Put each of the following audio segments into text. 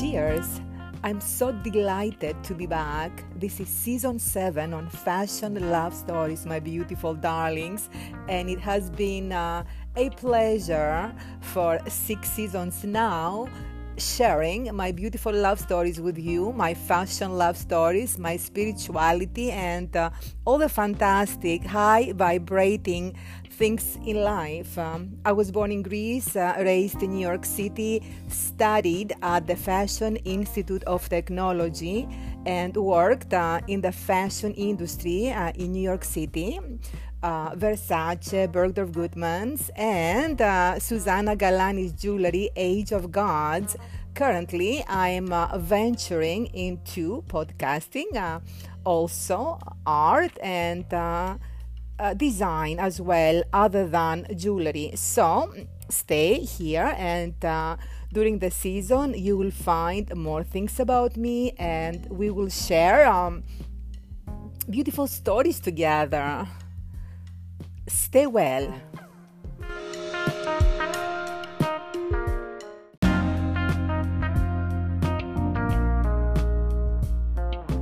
Cheers! I'm so delighted to be back. This is season 7 on Fashion Love Stories, my beautiful darlings, and it has been uh, a pleasure for six seasons now sharing my beautiful love stories with you, my fashion love stories, my spirituality, and uh, all the fantastic, high vibrating things in life. Um, I was born in Greece, uh, raised in New York City, studied at the Fashion Institute of Technology, and worked uh, in the fashion industry uh, in New York City. Uh, Versace, Bergdorf Goodman's, and uh, Susanna Galanis Jewelry, Age of Gods. Currently, I'm uh, venturing into podcasting, also art and uh, uh, design as well, other than jewelry. So, stay here and during the season you will find more things about me and we will share um, beautiful stories together Stay well.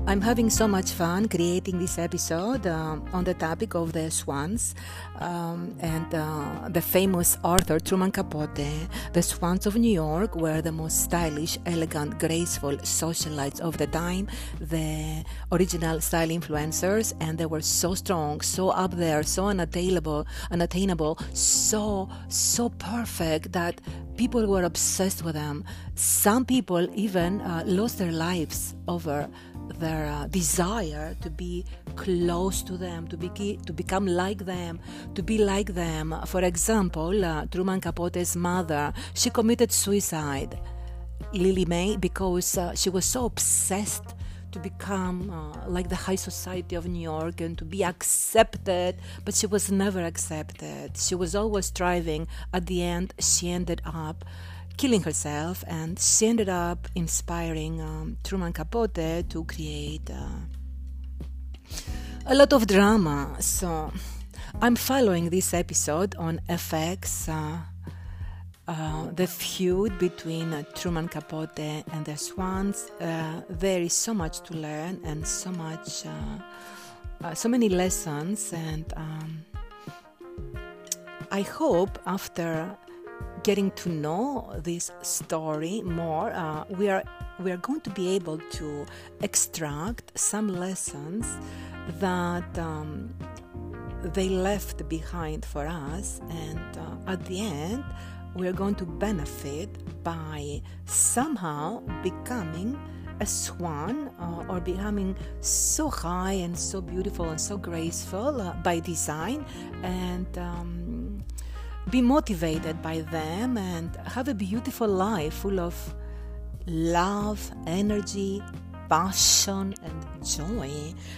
I'm having so much fun creating this episode uh, on the topic of the swans um, and uh, the famous author Truman Capote. The swans of New York were the most stylish, elegant, graceful socialites of the time, the original style influencers, and they were so strong, so up there, so unattainable, unattainable, so so perfect that people were obsessed with them. Some people even uh, lost their lives over their uh, desire to be close to them, to be to become like them, to be like them. For example, uh, Truman Capote's mother, she committed suicide, Lily May, because uh, she was so obsessed to become uh, like the high society of New York and to be accepted, but she was never accepted. She was always striving. At the end, she ended up killing herself, and she ended up inspiring um, Truman Capote to create uh, a lot of drama. So I'm following this episode on FX. Uh, uh, the feud between uh, Truman Capote and the Swans. Uh, there is so much to learn and so much, uh, uh, so many lessons, and um, I hope after getting to know this story more, uh, we are we are going to be able to extract some lessons that um, they left behind for us, and uh, at the end, we are going to benefit by somehow becoming a swan uh, or becoming so high and so beautiful and so graceful uh, by design and um, be motivated by them and have a beautiful life full of love, energy, passion, and joy.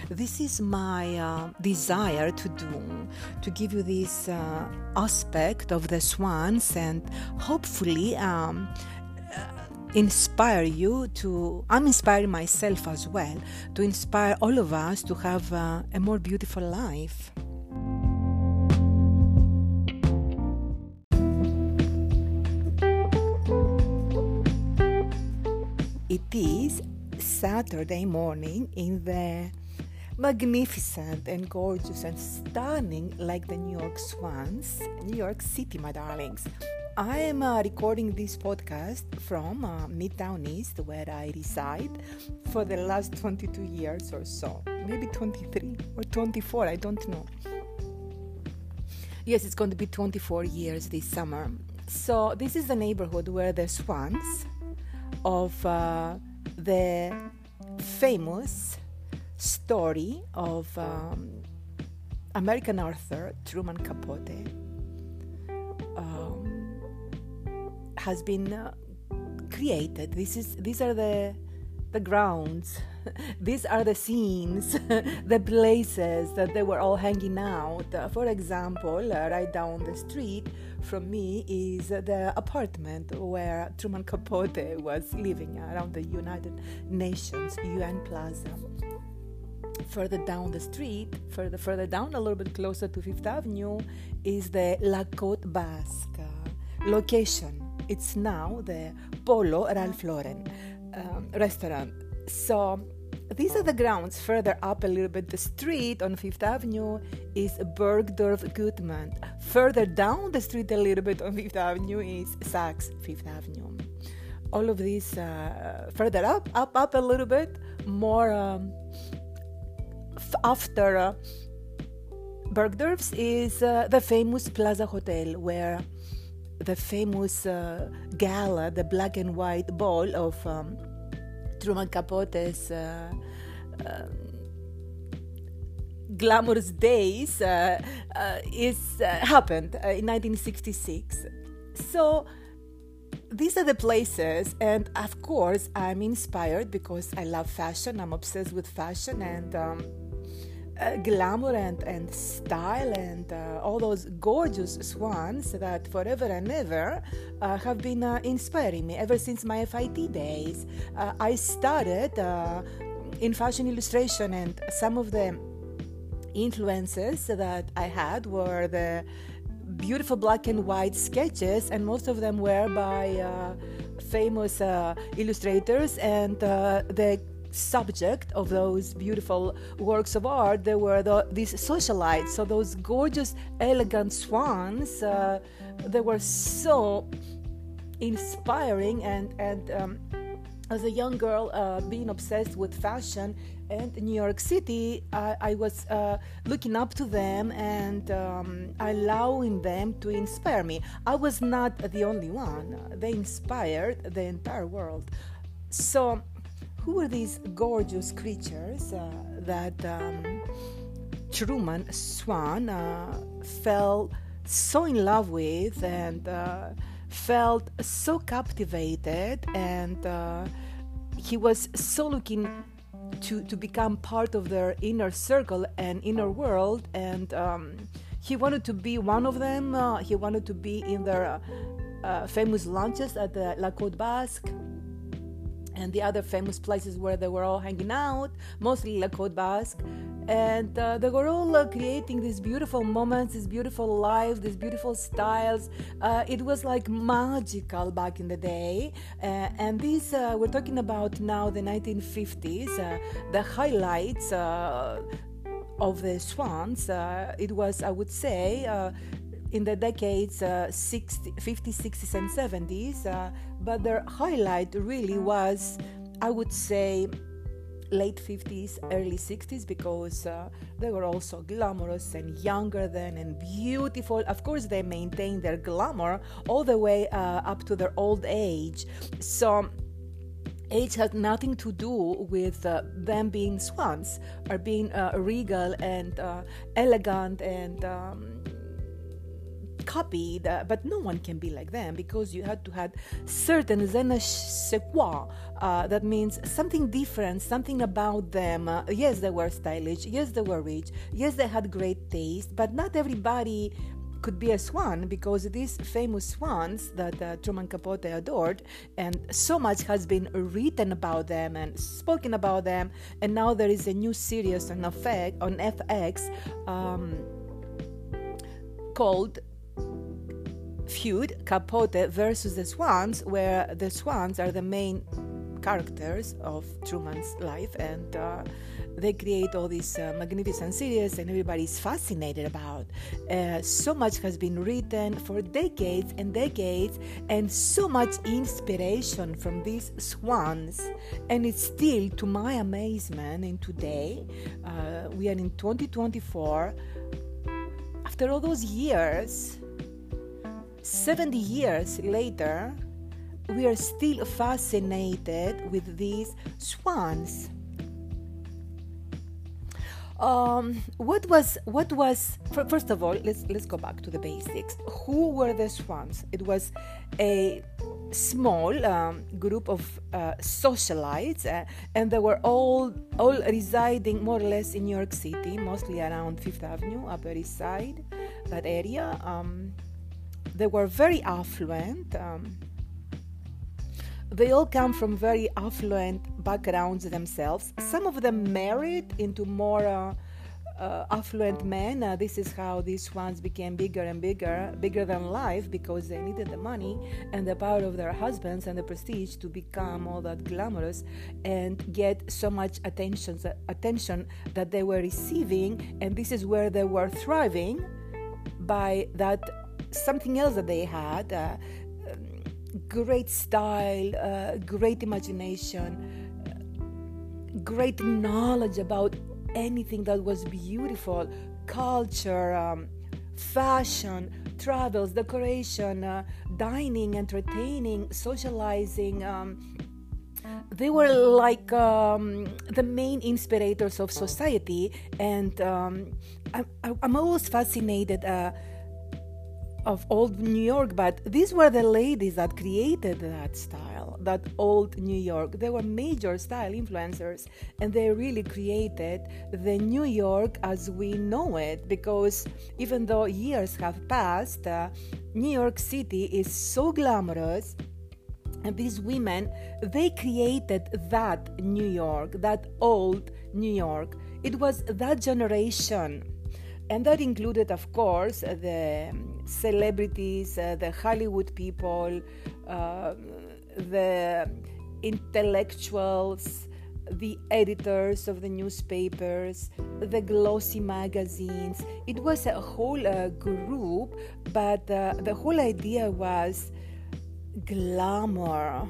This is my uh, desire to do, to give you this uh, aspect of the swans and hopefully. Um, uh, inspire you to i'm inspiring myself as well to inspire all of us to have uh, a more beautiful life It is Saturday morning in the magnificent and gorgeous and stunning like the New York Swans, New York City, my darlings. I am uh, recording this podcast from uh, Midtown East, where I reside for the last 22 years or so. Maybe 23 or 24, I don't know. Yes, it's going to be 24 years this summer. So, this is the neighborhood where the swans of uh, the famous story of um, American author Truman Capote um, has been uh, created. This is these are the the grounds these are the scenes, the places that they were all hanging out. For example, right down the street from me is the apartment where Truman Capote was living around the United Nations UN Plaza. Further down the street, further further down, a little bit closer to Fifth Avenue, is the La Côte Basque location. It's now the Polo Ralph Lauren um, restaurant. So these are the grounds. Further up a little bit, the street on Fifth Avenue is Bergdorf Goodman. Further down the street a little bit on Fifth Avenue is Saks Fifth Avenue. All of these uh, further up, up, up a little bit, more um, f- after uh, Bergdorf's is uh, the famous Plaza Hotel, where the famous uh, gala, the black and white ball of um, Truman Capote's uh, uh, glamorous days uh, uh is uh, happened in 1966. So these are the places, and of course, I'm inspired because I love fashion. I'm obsessed with fashion and. Um, uh, glamour and, and style and uh, all those gorgeous swans that forever and ever uh, have been uh, inspiring me ever since my FIT days. Uh, I started uh, in fashion illustration, and some of the influences that I had were the beautiful black and white sketches, and most of them were by famous illustrators and the subject of those beautiful works of art there were the, these socialites so those gorgeous elegant swans uh, they were so inspiring and and um, as a young girl uh, being obsessed with fashion and New York City, I, I was uh, looking up to them and um, allowing them to inspire me. I was not the only one, they inspired the entire world. So who were these gorgeous creatures uh, that um, Truman Swan uh, fell so in love with and uh, felt so captivated and uh, he was so looking to, to become part of their inner circle and inner world and um, he wanted to be one of them uh, he wanted to be in their uh, famous lunches at the La Côte Basque and the other famous places where they were all hanging out, mostly La Côte Basque. And uh, they were all uh, creating these beautiful moments, this beautiful life, these beautiful styles. Uh, it was like magical back in the day. Uh, and these, uh, we're talking about now the 1950s, uh, the highlights of the swans. it was, I would say, in the decades uh, 60, 50s, 60s, and 70s, uh, but their highlight really was, I would say, late 50s, early 60s because uh, they were also glamorous and younger then and beautiful. Of course, they maintained their glamour all the way uh, up to their old age. So, age had nothing to do with uh, them being swans or being uh, regal and uh, elegant and um, but no one can be like them because you had to have certain je. Uh, that means something different, something about them. Uh, yes, they were stylish. Yes, they were rich. Yes, they had great taste, but not everybody could be a swan because these famous swans that uh, Truman Capote adored, and so much has been written about them and spoken about them, and now there is a new series on FX, on FX um, called feud, Capote versus the Swans, where the Swans are the main characters of Truman's life, and uh, they create all these uh, magnificent series, and everybody's fascinated about. Uh, so much has been written for decades and decades, and so much inspiration from these swans. And it's still, to my amazement, in today, uh, we are in 2024. After all those years, 70 years later, we are still fascinated with these swans. Um, what was what was first of all? Let's let's go back to the basics. Who were the swans? It was a small um, group of uh, socialites, uh, and they were all all residing more or less in New York City, mostly around Fifth Avenue, Upper East Side, that area. Um, they were very affluent. Um, they all come from very affluent backgrounds themselves. Some of them married into more uh, uh, affluent men. Uh, this is how these swans became bigger and bigger, bigger than life, because they needed the money and the power of their husbands and the prestige to become all that glamorous and get so much attention, attention that they were receiving. And this is where they were thriving by that something else that they had. Uh, great style, uh, great imagination, great knowledge about anything that was beautiful culture, um, fashion, travels, decoration, uh, dining, entertaining, socializing. Um, they were like um, the main inspirators of society, and um, I, am always fascinated. Uh, of old New York, but these were the ladies that created that style, that old New York. They were major style influencers, and they really created the New York as we know it. Because even though years have passed, uh, New York City is so glamorous. And these women, they created that New York, that old New York. It was that generation and that included, of course, the celebrities, uh, the Hollywood people, uh, the intellectuals, the editors of the newspapers, the glossy magazines. It was a whole uh, group, but uh, the whole idea was glamour,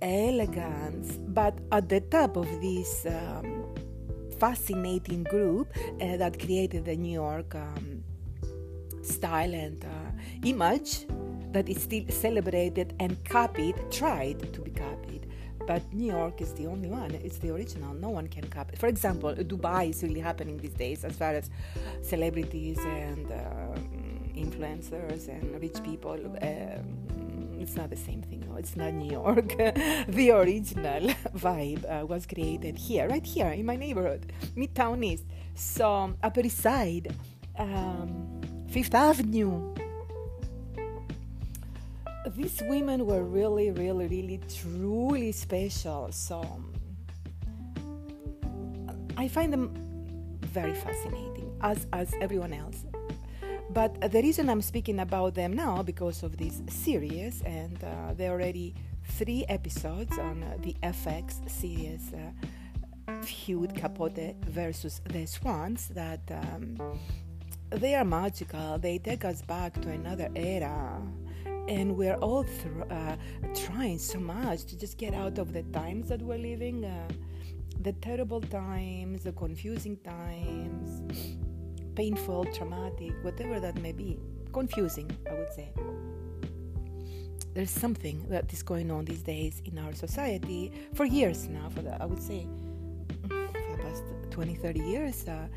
elegance, but at the top of this um, fascinating group uh, that created the New York um, style and uh, image that is still celebrated and copied, tried to be copied. But New York is the only one, it's the original, no one can copy. For example, Dubai is really happening these days as far as celebrities and uh, influencers and rich people. Um, it's not the same thing. No, it's not New York. the original vibe uh, was created here, right here in my neighborhood, Midtown East. So, Upper East Side, um, Fifth Avenue. These women were really, really, really, truly special. So, I find them very fascinating, as as everyone else. But the reason I'm speaking about them now because of this series, and uh, there are already three episodes on uh, the FX series uh, feud Capote versus the Swans that um, they are magical. They take us back to another era, and we're all th- uh, trying so much to just get out of the times that we're living. Uh, the terrible times, the confusing times, painful, traumatic, whatever that may be, confusing, I would say. There's something that is going on these days in our society for years now, for the, I would say for the past 20, 30 years, uh,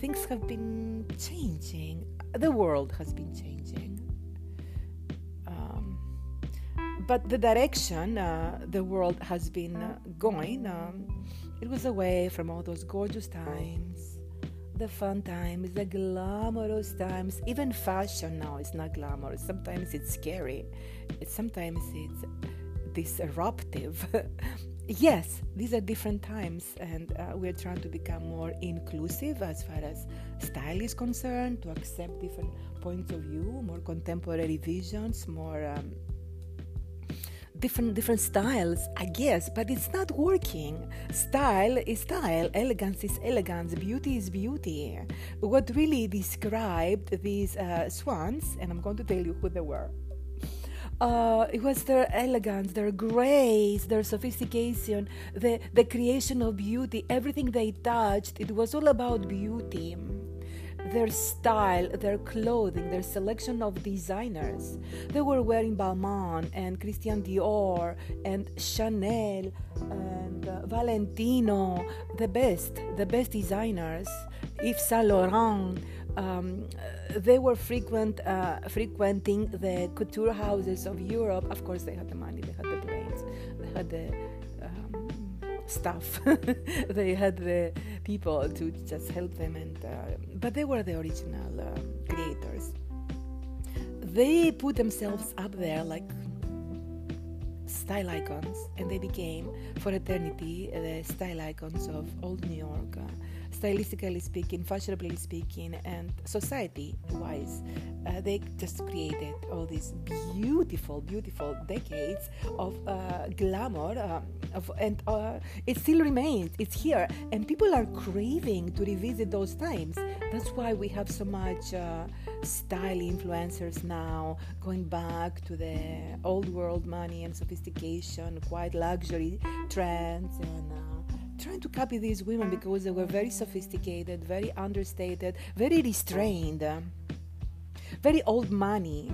things have been changing. The world has been changing. Um, but the direction uh, the world has been going, um, it was away from all those gorgeous times the fun times, the glamorous times. Even fashion now is not glamorous. Sometimes it's scary. Sometimes it's disruptive. yes, these are different times, and uh, we're trying to become more inclusive as far as style is concerned, to accept different points of view, more contemporary visions, more. Um, different different styles i guess but it's not working. Style is style elegance is elegance beauty is beauty. What really described these uh, swans and i'm going to tell you who they were. Uh, it was their elegance, their grace, their sophistication, the, the creation of beauty. Everything they touched, it was all about beauty their style, their clothing, their selection of designers. They were wearing Balmain and Christian Dior and Chanel and uh, Valentino, the best, the best designers. Yves Saint Laurent. Um, they were frequent, uh, frequenting the couture houses of Europe. Of course, they had the money, they had the brains, they had the stuff. they had the people to just help them, and uh, but they were the original uh, creators. They put themselves up there like style icons, and they became for eternity the style icons of old New York. Uh, stylistically speaking, fashionably speaking, and society wise. Uh, they just created all these beautiful, beautiful decades of uh, glamour, um, of, and uh, it still remains. It's here, and people are craving to revisit those times. That's why we have so much uh, style influencers now going back to the old world money and sophistication, quite luxury trends, and uh, trying to copy these women because they were very sophisticated, very understated, very restrained, very old money.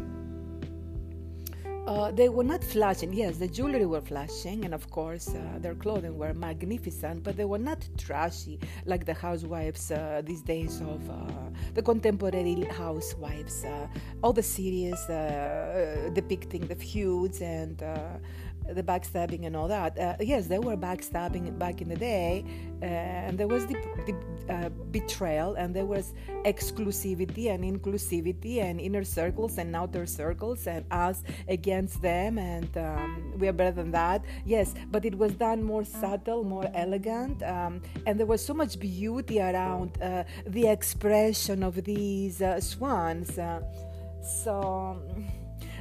Uh, they were not flashing. Yes, the jewelry were flashing, and of course, uh, their clothing were magnificent, but they were not trashy like the housewives uh, these days of uh, the contemporary housewives. Uh, all the series uh, depicting the feuds and the backstabbing and all that. Uh, yes, there were backstabbing back in the day, uh, and there was the, the uh, betrayal, and there was exclusivity and inclusivity, and inner circles and outer circles, and us against them, and um, we are better than that. Yes, but it was done more subtle, more elegant, um, and there was so much beauty around uh, the expression of these uh, swans. Uh, so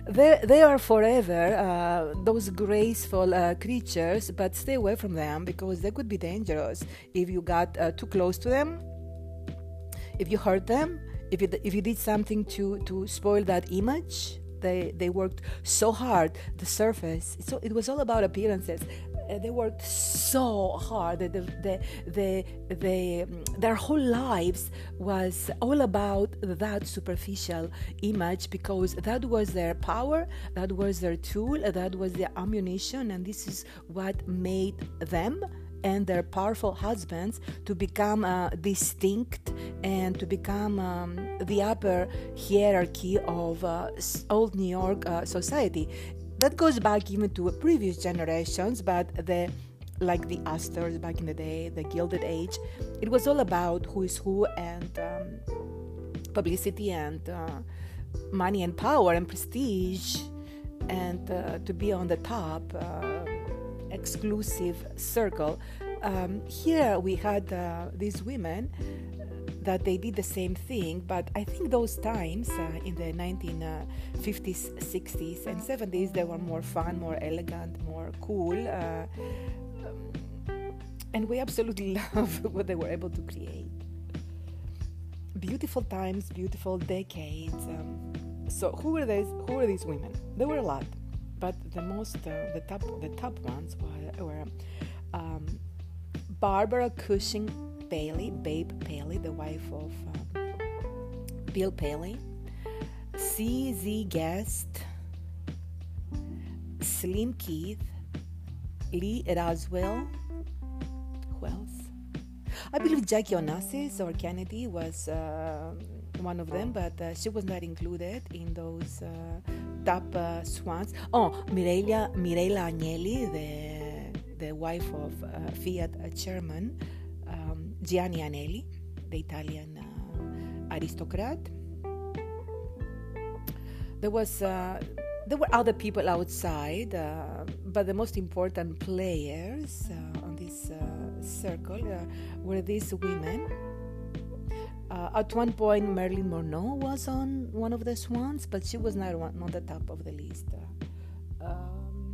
they, they are forever uh, those graceful uh, creatures, but stay away from them because they could be dangerous if you got uh, too close to them, if you hurt them, if you, if you did something to, to spoil that image. They, they worked so hard the surface so it was all about appearances uh, they worked so hard. The, the, the, the, their whole lives was all about that superficial image because that was their power, that was their tool, that was their ammunition, and this is what made them and their powerful husbands to become uh, distinct and to become um, the upper hierarchy of uh, old New York uh, society that goes back even to previous generations, but the like the Astors back in the day, the Gilded Age, it was all about who is who and um, publicity and uh, money and power and prestige and uh, to be on the top uh, exclusive circle. Um, here we had uh, these women that they did the same thing, but I think those times uh, in the 1950s, 60s, and 70s they were more fun, more elegant, more cool. Uh, um, and we absolutely love what they were able to create. Beautiful times, beautiful decades. Um, so who were these? Who were these women? There were a lot, but the most, uh, the top, the top ones were, were um, Barbara Cushing Paley, Babe Paley, the wife of um, Bill Paley, C.Z. Guest, Slim Keith, Lee Radziwill. Who else? I believe Jackie Onassis or Kennedy was uh, one of them, but uh, she was not included in those uh, top uh, swans. Oh, Marella Agnelli, the, the wife of uh, Fiat chairman. Gianni Agnelli, the Italian uh, aristocrat. There was uh, there were other people outside, uh, but the most important players uh, on this uh, circle were these women. at one point, Marilyn Monroe was on one of the swans, but she was not on the top of the list. Um,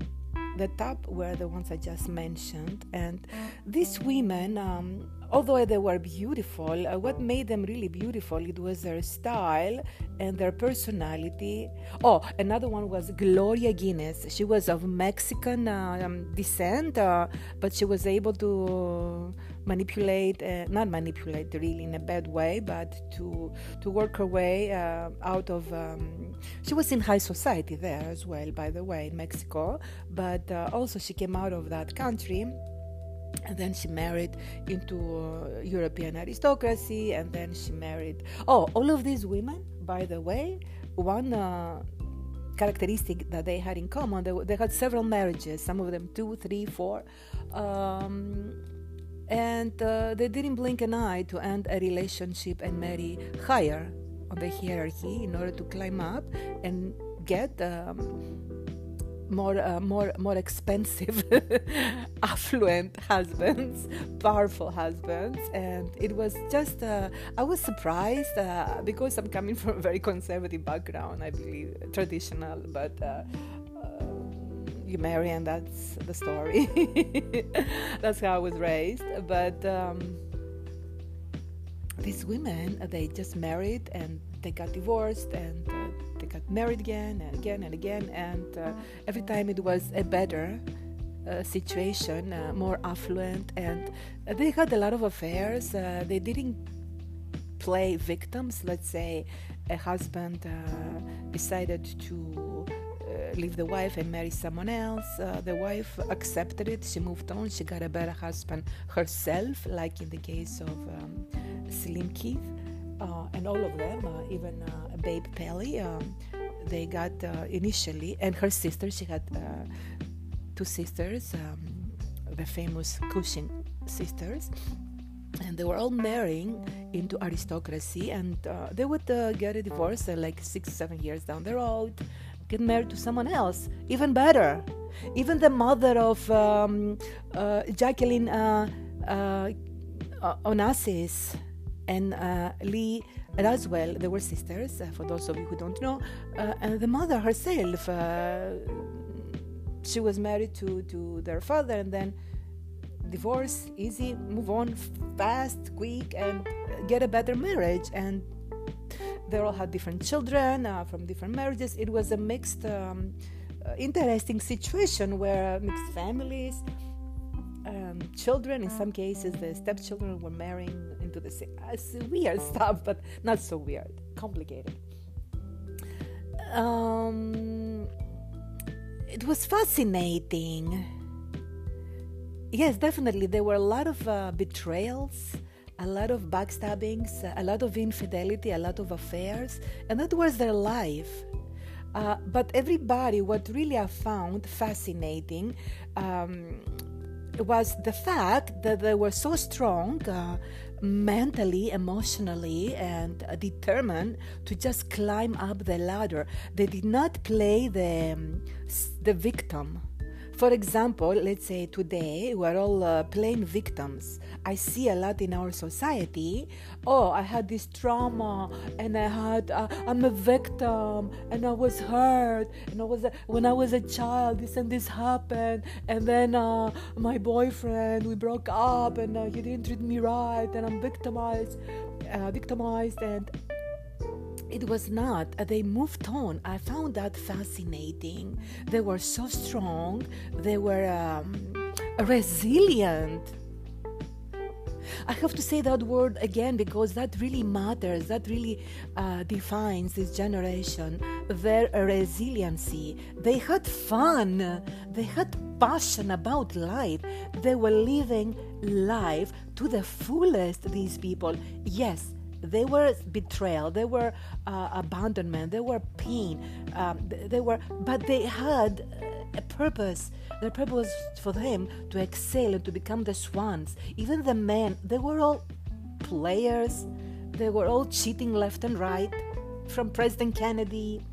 the top were the ones I just mentioned, and these women um, although they were beautiful, uh, what made them really beautiful it was their style and their personality. Oh, another one was Gloria Guinness. She was of Mexican uh, um, descent, uh, but she was able to manipulate, uh, not manipulate really in a bad way, but to to work her way uh, out of. Um, she was in high society there as well, by the way, in Mexico, but uh, also she came out of that country and then she married into uh, European aristocracy, and then she married. Oh, all of these women, by the way, one uh, characteristic that they had in common, they, they, had several marriages, some of them two, three, four. Um, and uh, they didn't blink an eye to end a relationship and marry higher on the hierarchy in order to climb up and get um, more uh, more more expensive affluent husbands powerful husbands. And it was just uh, i was surprised uh, because i'm coming from a very conservative background i believe traditional but uh, uh, you marry and that's the story. That's how i was raised. But um, these women they just married and they got divorced and uh, they got married again and again and again and uh, every time it was a better uh, situation uh, more affluent and they had a lot of affairs uh, they didn't play victims let's say a husband uh, decided to leave the wife and marry someone else. Uh, the wife accepted it. She moved on. She got a better husband herself, like in the case of um, Slim Keith uh, and all of them, uh, even uh, Babe Paley, um, they got uh, initially, and her sister, she had uh, two sisters, um, the famous Cushing sisters, and they were all marrying into aristocracy, and they would get a divorce like six, seven years down the road, get married to someone else, even better. Even the mother of um, Jacqueline Onassis and uh, Lee Radziwill, they were sisters, uh, for those of you who don't know, uh, and the mother herself, uh, she was married to, to their father and then divorce, easy, move on fast, quick, and get a better marriage. And they all had different children uh, from different marriages. It was a mixed, um, interesting situation where mixed families um, children, in some cases, the stepchildren were marrying into the same. It's weird stuff, but not so weird, complicated. Um, it was fascinating. Yes, definitely. There were a lot of uh, betrayals, a lot of backstabbings, a lot of infidelity, a lot of affairs, and that was their life. Uh, but everybody, what really I found fascinating um, was the fact that they were so strong uh, mentally, emotionally, and determined to just climb up the ladder. They did not play the, um, the victim for example, let's say today we're all uh, playing victims. I see a lot in our society. Oh, I had this trauma, and I had uh, I'm a victim, and I was hurt, and I was a, when I was a child, this and this happened, and then uh, my boyfriend we broke up, and uh, he didn't treat me right, and I'm victimized, uh, victimized, and it was not. They moved on. I found that fascinating. They were so strong. They were um, resilient. I have to say that word again because that really matters. That really uh, defines this generation. Their resiliency. They had fun. They had passion about life. They were living life to the fullest, these people. Yes, they were betrayal. They were uh, abandonment. They were pain. Um, they were but they had a purpose. Their purpose for them to excel and to become the swans. Even the men they were all players. They were all cheating left and right from president kennedy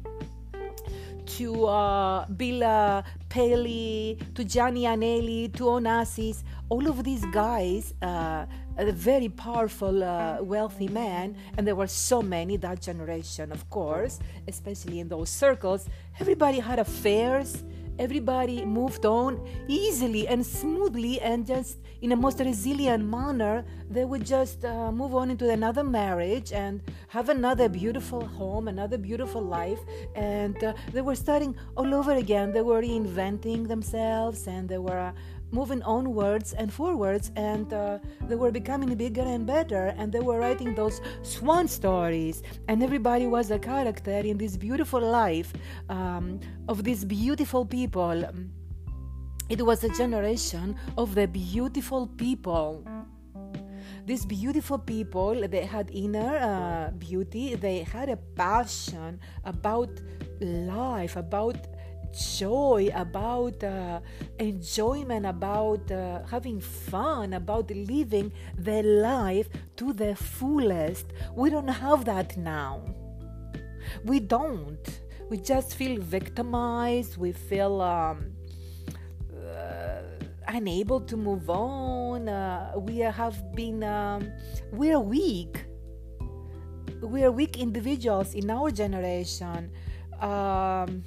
to uh, Bill uh, Paley, to Gianni Agnelli, to Onassis, all of these guys uh, a very powerful, uh, wealthy man, and there were so many that generation, of course, especially in those circles. Everybody had affairs. Everybody moved on easily and smoothly, and just in a most resilient manner. They would just uh, move on into another marriage and have another beautiful home, another beautiful life, and uh, they were starting all over again. They were reinventing themselves, and they were moving onwards and forwards, and uh, they were becoming bigger and better, and they were writing those swan stories, and everybody was a character in this beautiful life um, of these beautiful people. It was a generation of the beautiful people. These beautiful people they had inner uh, beauty. They had a passion about life about joy, about uh, enjoyment, about uh, having fun, about living the life to the fullest. We don't have that now. We don't. we just feel victimized. We feel um, uh, unable to move on. Uh, we have been, um, we are weak. We are weak individuals in our generation. Um,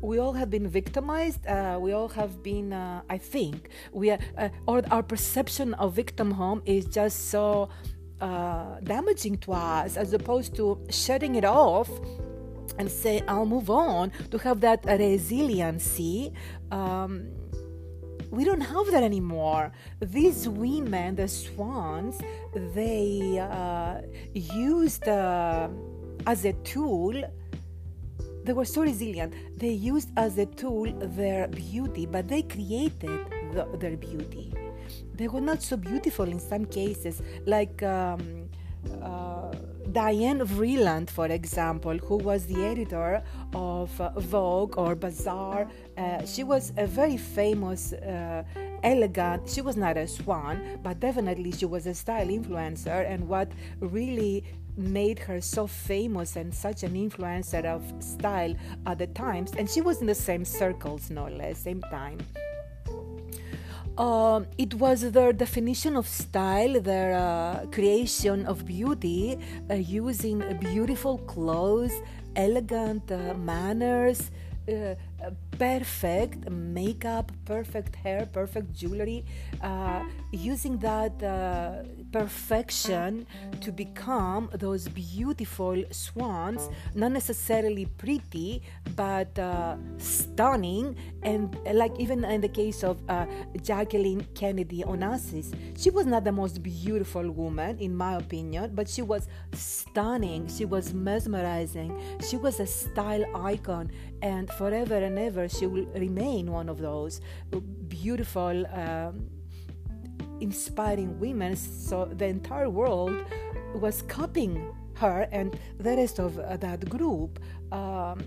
we all have been victimized. Uh, we all have been, uh, I think, we are, uh, or our perception of victim home is just so uh, damaging to us, as opposed to shutting it off and say, "I'll move on." To have that resiliency. Um, we don't have that anymore. These women, the swans, they uh, used uh, as a tool they were so resilient. They used as a tool their beauty, but they created the, their beauty. They were not so beautiful in some cases, like um, uh, Diane Vreeland, for example, who was the editor of uh, Vogue or Bazaar. Uh, she was a very famous, uh, elegant, she was not a swan, but definitely she was a style influencer. And what really made her so famous and such an influencer of style at the times, and she was in the same circles, no less, same time. Uh, it was their definition of style, their uh, creation of beauty, uh, using beautiful clothes, elegant uh, manners, uh, perfect makeup, perfect hair, perfect jewelry, uh, using that uh, perfection to become those beautiful swans, not necessarily pretty, but uh, stunning. And like even in the case of uh, Jacqueline Kennedy Onassis, she was not the most beautiful woman, in my opinion, but she was stunning. She was mesmerizing. She was a style icon, and forever and ever she will remain one of those beautiful. Um, inspiring women so the entire world was copying her and the rest of uh, that group. Um,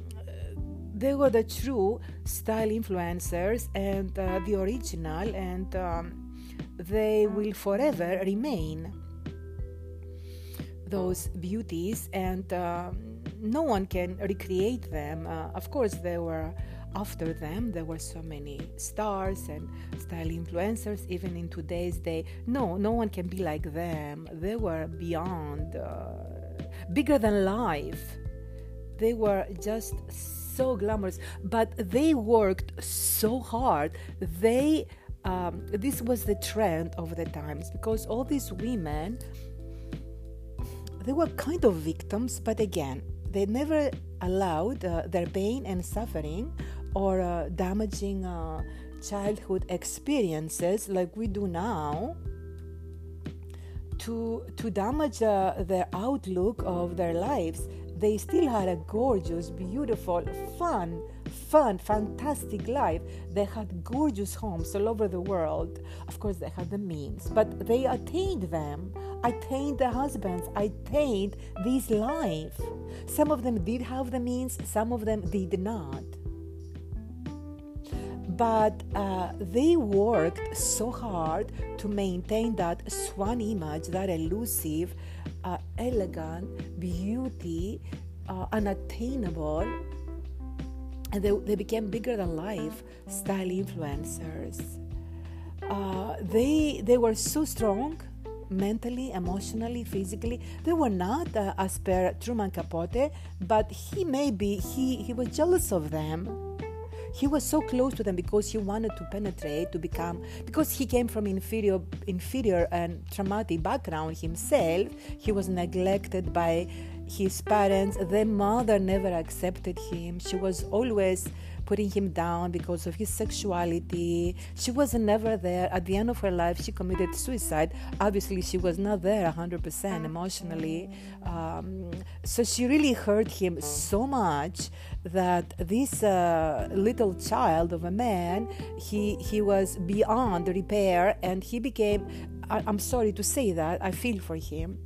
they were the true style influencers and uh, the original and um, they will forever remain those beauties and um, no one can recreate them. Uh, of course there were after them there were so many stars and style influencers even in today's day. No no one can be like them. They were beyond uh, bigger than life. They were just so glamorous but they worked so hard. They um, this was the trend of the times because all these women they were kind of victims but again they never allowed uh, their pain and suffering or uh, damaging uh, childhood experiences like we do now to to damage uh, their outlook of their lives they still had a gorgeous beautiful fun fun fantastic life. They had gorgeous homes all over the world. Of course they had the means but they attained them. Attained the husbands. Attained this life. Some of them did have the means. Some of them did not but uh, they worked so hard to maintain that swan image, that elusive, uh, elegant beauty, uh, unattainable, and they, they became bigger than life style influencers. Uh, they they were so strong mentally, emotionally, physically. They were not uh, as per Truman Capote, but he maybe he he was jealous of them he was so close to them because he wanted to penetrate to become because he came from inferior inferior and traumatic background himself. He was neglected by his parents. The mother never accepted him. She was always putting him down because of his sexuality. She was never there. At the end of her life, she committed suicide. Obviously, she was not there 100% emotionally. Um, so she really hurt him so much that this uh, little child of a man, he, he was beyond repair and he became, I, I'm sorry to say that, I feel for him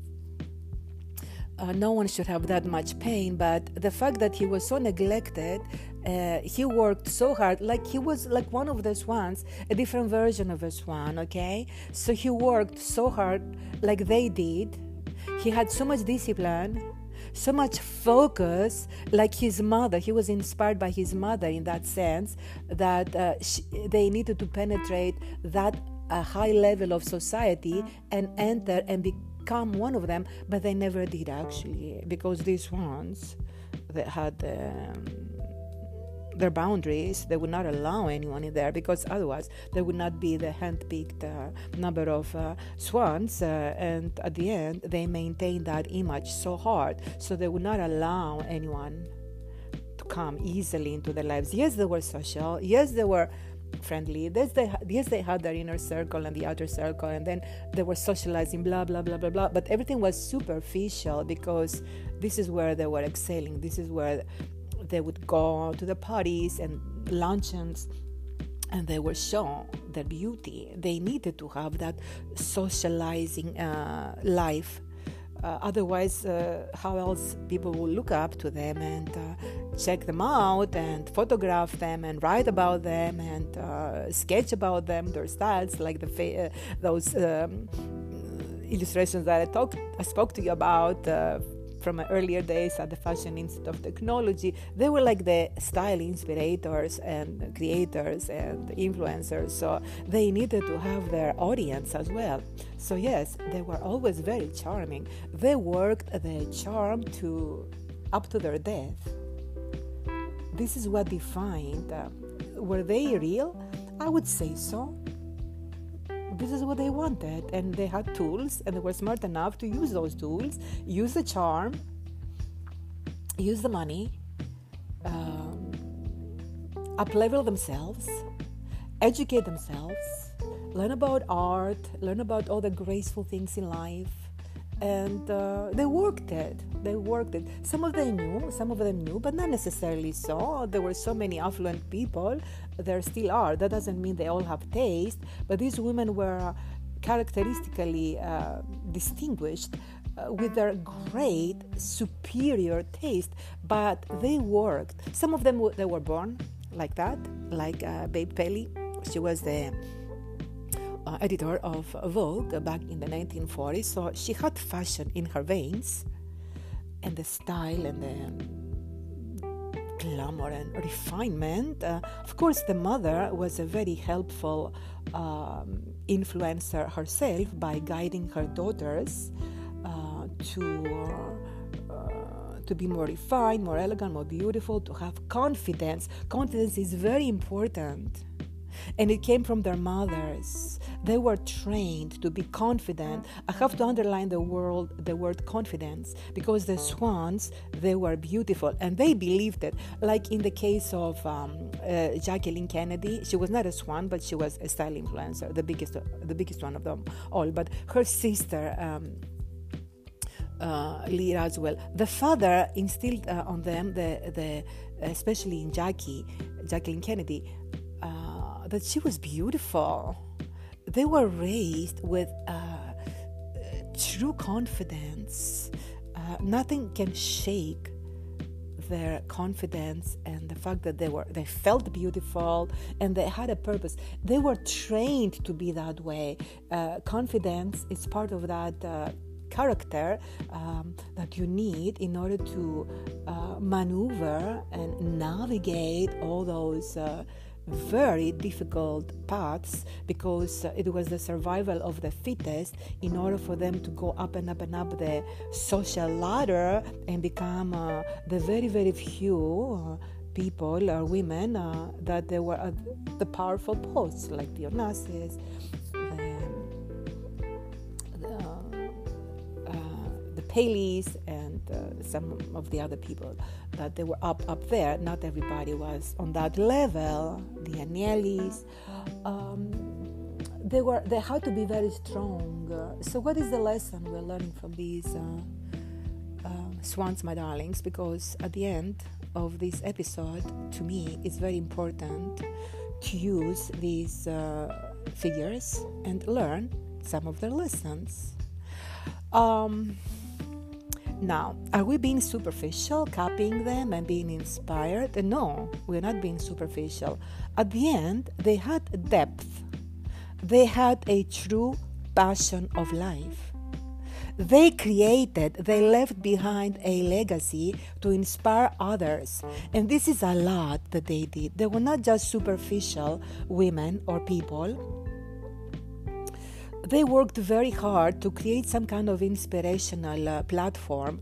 uh, no one should have that much pain but the fact that he was so neglected uh, he worked so hard like he was like one of the swans a different version of a swan okay so he worked so hard like they did he had so much discipline so much focus, like his mother. He was inspired by his mother in that sense that uh, she, they needed to penetrate that uh, high level of society and enter and become one of them, but they never did actually because these ones that had. Um, their boundaries. They would not allow anyone in there because otherwise there would not be the hand-picked uh, number of uh, swans. Uh, and at the end, they maintain that image so hard, so they would not allow anyone to come easily into their lives. Yes, they were social. Yes, they were friendly. Yes they, yes, they had their inner circle and the outer circle, and then they were socializing, blah, blah, blah, blah, blah. But everything was superficial because this is where they were excelling. This is where they would go to the parties and luncheons and they were shown their beauty. They needed to have that socializing uh, life. Uh, otherwise, uh, how else people will look up to them and uh, check them out and photograph them and write about them and uh, sketch about them, their styles, like the fa- uh, those um, illustrations that I talked, I spoke to you about from earlier days at the Fashion Institute of Technology, they were like the style inspirators and creators and influencers. So they needed to have their audience as well. So yes, they were always very charming. They worked their charm to up to their death. This is what defined. Uh, were they real? I would say so this is what they wanted and they had tools and they were smart enough to use those tools use the charm use the money um, up level themselves educate themselves learn about art learn about all the graceful things in life and uh, they worked it they worked it. Some of them knew some of them knew but not necessarily so. There were so many affluent people there still are that doesn't mean they all have taste but these women were characteristically uh, distinguished uh, with their great superior taste but they worked some of them they were born like that like uh, babe Paley she was the uh, editor of Vogue back in the 1940s. So she had fashion in her veins, and the style and the glamour and refinement. Uh, of course, the mother was a very helpful um, influencer herself by guiding her daughters uh, to. Uh, to be more refined, more elegant, more beautiful, to have confidence. Confidence is very important and it came from their mothers. They were trained to be confident. I have to underline the word, the word confidence because the swans they were beautiful and they believed it. Like in the case of um, uh, Jacqueline Kennedy, she was not a swan, but she was a style influencer, the biggest, the biggest one of them all. But her sister. Um, uh, Lee well. The father instilled uh, on them the the especially in Jackie, Jacqueline Kennedy, that she was beautiful. They were raised with uh, true confidence. Uh, nothing can shake their confidence and the fact that they were they felt beautiful and they had a purpose they were trained to be that way uh, confidence is part of that uh, character um, that you need in order to uh, maneuver and navigate all those uh, very difficult paths because uh, it was the survival of the fittest in order for them to go up and up and up the social ladder and become uh, the very, very few. Uh, people or women uh, that they were at the powerful posts like the Onassis, the Paleys and uh, some of the other people that they were up up there. Not everybody was on that level. The Agnellis, um, they were they had to be very strong. Uh, so what is the lesson we're learning from these uh, uh, swans, my darlings? Because at the end of this episode, to me, it's very important to use these uh, figures and learn some of their lessons. Um, now, are we being superficial, copying them and being inspired? No, we're not being superficial. At the end, they had depth, they had a true passion of life. They created, they left behind a legacy to inspire others. And this is a lot that they did. They were not just superficial women or people. They worked very hard to create some kind of inspirational uh, platform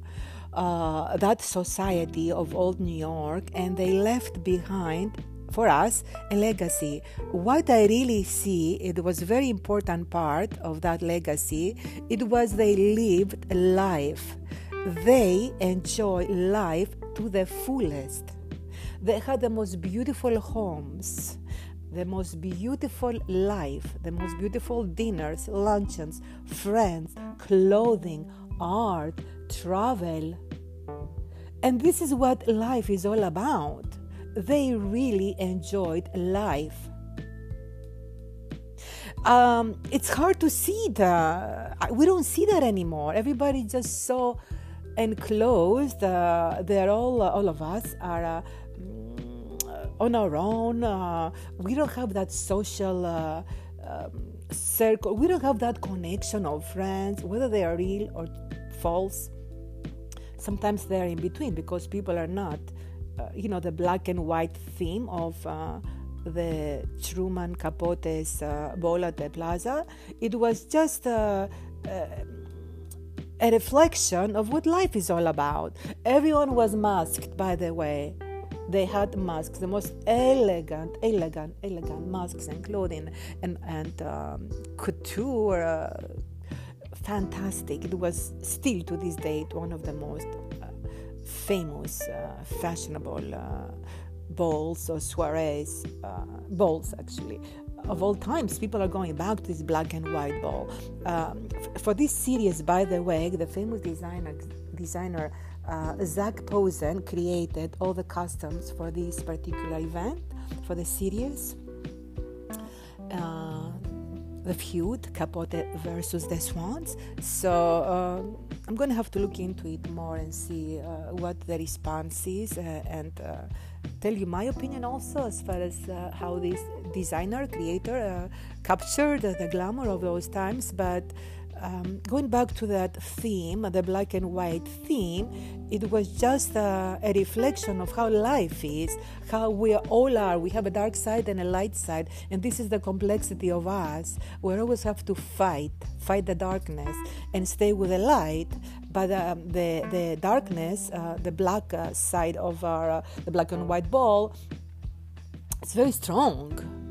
uh, that society of old New York, and they left behind for us a legacy. What I really see, it was a very important part of that legacy. It was they lived life. They enjoy life to the fullest. They had the most beautiful homes, the most beautiful life, the most beautiful dinners, luncheons, friends, clothing, art, travel. And this is what life is all about. They really enjoyed life. Um, it's hard to see the. We don't see that anymore. Everybody just so enclosed. Uh, they're all, uh, all of us are uh, on our own. Uh, we don't have that social uh, um, circle. We don't have that connection of friends, whether they are real or false. Sometimes they're in between because people are not, uh, you know, the black and white theme of uh, the Truman Capote's uh, Ball the Plaza. It was just a, a reflection of what life is all about. Everyone was masked, by the way they had masks, the most elegant, elegant, elegant masks and clothing and and um, couture uh, fantastic. It was still to this date one of the most uh, famous, uh, fashionable uh, balls or soirees, uh, balls actually. Of all times, people are going back to this black and white ball. Um, f- for this series, by the way, the famous designer designer uh, Zac Posen created all the customs for this particular event for the series. Uh, the feud Capote versus the Swans. So uh, I'm to have to look into it more and see uh, what the response is uh, and uh, tell you my opinion also as far as how this designer, creator captured the glamour of those times. But um, going back to that theme, the black and white theme, it was just a, a, reflection of how life is, how we all are. We have a dark side and a light side, and this is the complexity of us. We always have to fight, fight the darkness, and stay with the light. But um, the the darkness, uh, the black uh, side of our uh, the black and white ball, it's very strong.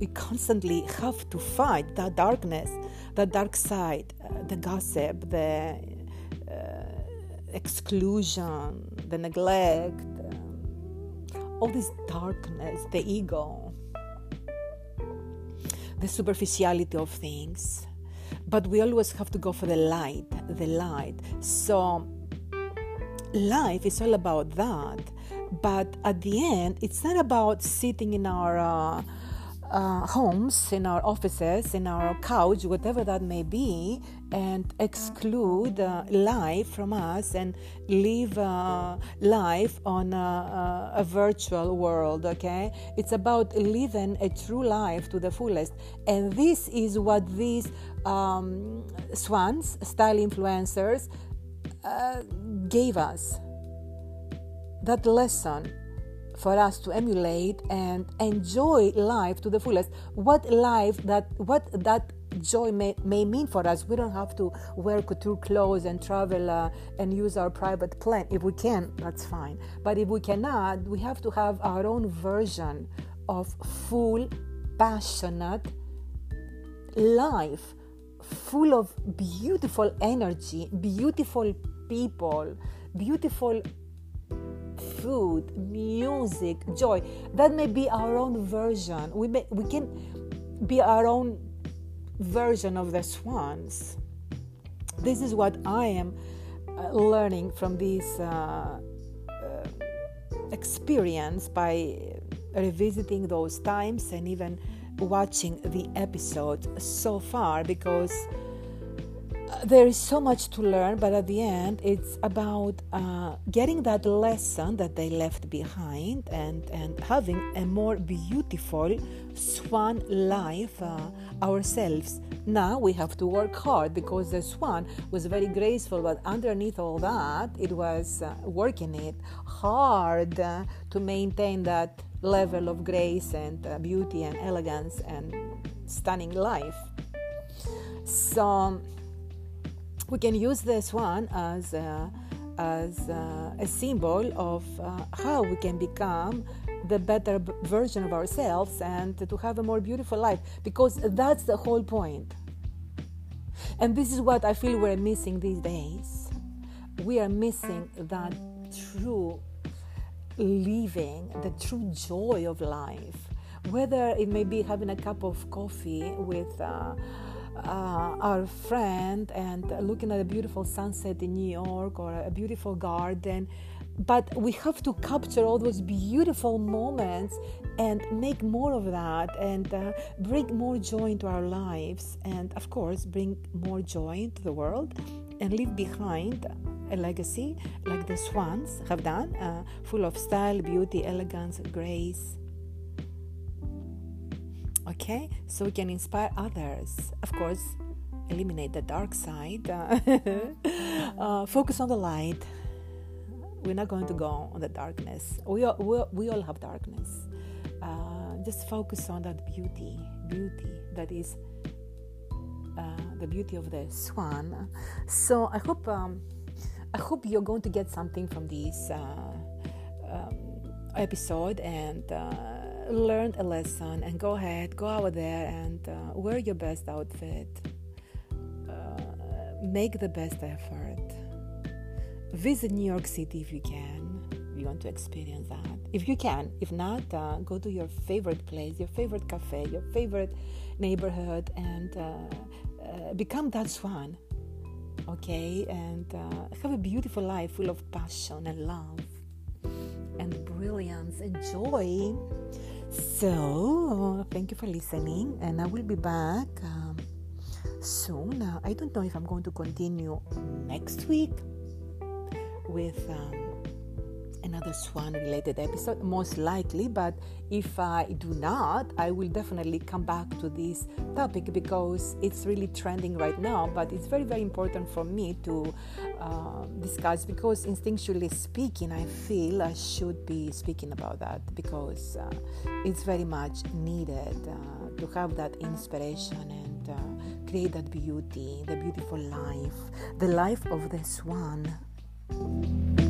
We constantly have to fight that darkness the dark side, uh, the gossip, the uh, exclusion, the neglect, um, all this darkness, the ego, the superficiality of things. But we always have to go for the light, the light. So life is all about that. But at the end, it's not about sitting in our uh, uh, homes, in our offices, in our couch, whatever that may be, and exclude uh, life from us and live uh, life on a, a, virtual world. Okay, it's about living a true life to the fullest, and this is what these um, swans, style influencers, uh, gave us. That lesson for us to emulate and enjoy life to the fullest. What life that what that joy may, may mean for us. We don't have to wear couture clothes and travel uh, and use our private plane. If we can, that's fine. But if we cannot, we have to have our own version of full, passionate life, full of beautiful energy, beautiful people, beautiful food, music, joy. That may be our own version. We may, we can be our own version of the swans. This is what I am uh, learning from this uh, uh, experience by revisiting those times and even watching the episode so far because there is so much to learn, but at the end, it's about uh, getting that lesson that they left behind and, and having a more beautiful swan life uh, ourselves. Now we have to work hard because the swan was very graceful, but underneath all that, it was uh, working it hard uh, to maintain that level of grace and uh, beauty and elegance and stunning life. So, we can use this one as a, as a, a symbol of uh, how we can become the better version of ourselves and to have a more beautiful life because that's the whole point. And this is what i feel we're missing these days. We are missing that true living the true joy of life. Whether it may be having a cup of coffee with uh, uh, our friend and looking at a beautiful sunset in New York or a beautiful garden. But we have to capture all those beautiful moments and make more of that and uh, bring more joy into our lives. And of course, bring more joy into the world and leave behind a legacy like the swans have done, uh, full of style, beauty, elegance, grace okay so we can inspire others. Of course eliminate the dark side. Uh, focus on the light. We're not going to go on the darkness. We all, we, all have darkness. Uh, just focus on that beauty beauty that is uh, the beauty of the swan. So i hope um, i hope you're going to get something from this uh, um, episode and uh, learned a lesson and go ahead, go out there and uh, wear your best outfit. Uh, make the best effort. Visit New York City if you can. If you want to experience that. If you can. If not, uh, go to your favorite place, your favorite cafe, your favorite neighborhood, and uh, uh, become that swan. Okay? And uh, have a beautiful life full of passion and love and brilliance and joy. So, thank you for listening, and I will be back um, soon. Uh, I don't know if I'm going to continue next week with um, another swan related episode, most likely, but if I do not, I will definitely come back to this topic because it's really trending right now, but it's very, very important for me to uh, discuss because instinctually speaking, I feel I should be speaking about that because uh, it's very much needed uh, to have that inspiration and uh, create that beauty, the beautiful life, the life of the swan.